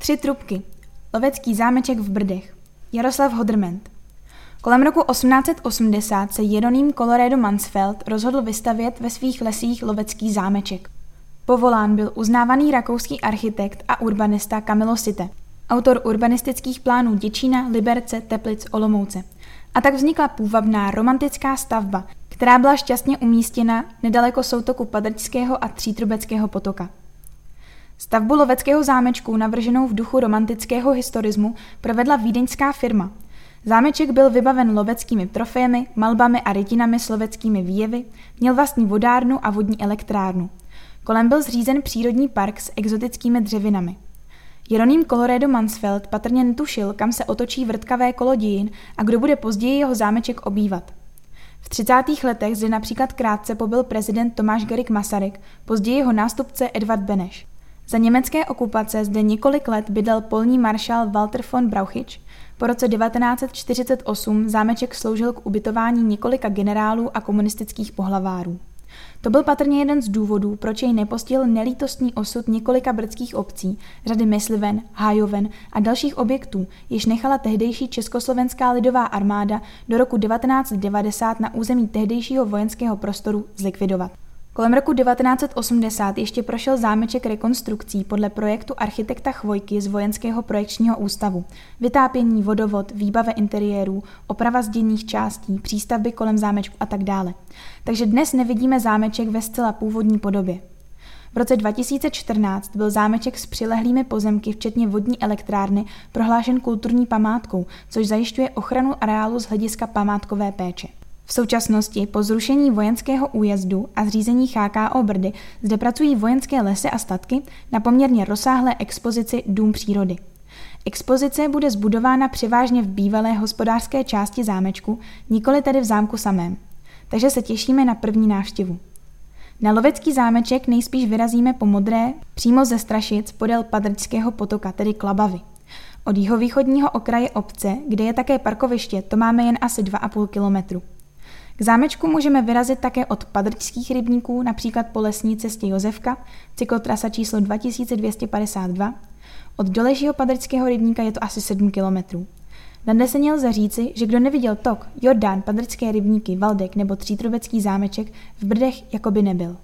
Tři trubky. Lovecký zámeček v Brdech. Jaroslav Hodrment. Kolem roku 1880 se Jeroným Colorado Mansfeld rozhodl vystavět ve svých lesích lovecký zámeček. Povolán byl uznávaný rakouský architekt a urbanista Camilo Sitte, autor urbanistických plánů Děčína, Liberce, Teplic, Olomouce. A tak vznikla půvabná romantická stavba, která byla šťastně umístěna nedaleko soutoku Padrčského a Třítrubeckého potoka. Stavbu loveckého zámečku, navrženou v duchu romantického historismu, provedla vídeňská firma. Zámeček byl vybaven loveckými trofejemi, malbami a rytinami s loveckými výjevy, měl vlastní vodárnu a vodní elektrárnu. Kolem byl zřízen přírodní park s exotickými dřevinami. Jeroným Colorado Mansfeld patrně netušil, kam se otočí vrtkavé kolo dějin a kdo bude později jeho zámeček obývat. V 30. letech zde například krátce pobyl prezident Tomáš Garik Masaryk, později jeho nástupce Edvard Beneš. Za německé okupace zde několik let bydlel polní maršál Walter von Brauchitsch. Po roce 1948 zámeček sloužil k ubytování několika generálů a komunistických pohlavárů. To byl patrně jeden z důvodů, proč jej nepostihl nelítostný osud několika brdských obcí, řady mysliven, hájoven a dalších objektů, jež nechala tehdejší Československá lidová armáda do roku 1990 na území tehdejšího vojenského prostoru zlikvidovat. Kolem roku 1980 ještě prošel zámeček rekonstrukcí podle projektu architekta Chvojky z Vojenského projekčního ústavu. Vytápění, vodovod, výbava interiérů, oprava zděných částí, přístavby kolem zámečku a tak dále. Takže dnes nevidíme zámeček ve zcela původní podobě. V roce 2014 byl zámeček s přilehlými pozemky, včetně vodní elektrárny, prohlášen kulturní památkou, což zajišťuje ochranu areálu z hlediska památkové péče. V současnosti po zrušení vojenského újezdu a zřízení HKO Brdy zde pracují vojenské lesy a statky na poměrně rozsáhlé expozici Dům přírody. Expozice bude zbudována převážně v bývalé hospodářské části zámečku, nikoli tedy v zámku samém. Takže se těšíme na první návštěvu. Na lovecký zámeček nejspíš vyrazíme po modré, přímo ze Strašic podél Padrčského potoka, tedy Klabavy. Od jihovýchodního okraje obce, kde je také parkoviště, to máme jen asi 2,5 kilometru. K zámečku můžeme vyrazit také od padrčských rybníků, například po lesní cestě Josefka, cyklotrasa číslo 2252. Od dolejšího padrčského rybníka je to asi 7 kilometrů. Nadneseně lze říci, že kdo neviděl tok, Jordán, padrčské rybníky, Valdek nebo Třítrobecký zámeček, v Brdech jako by nebyl.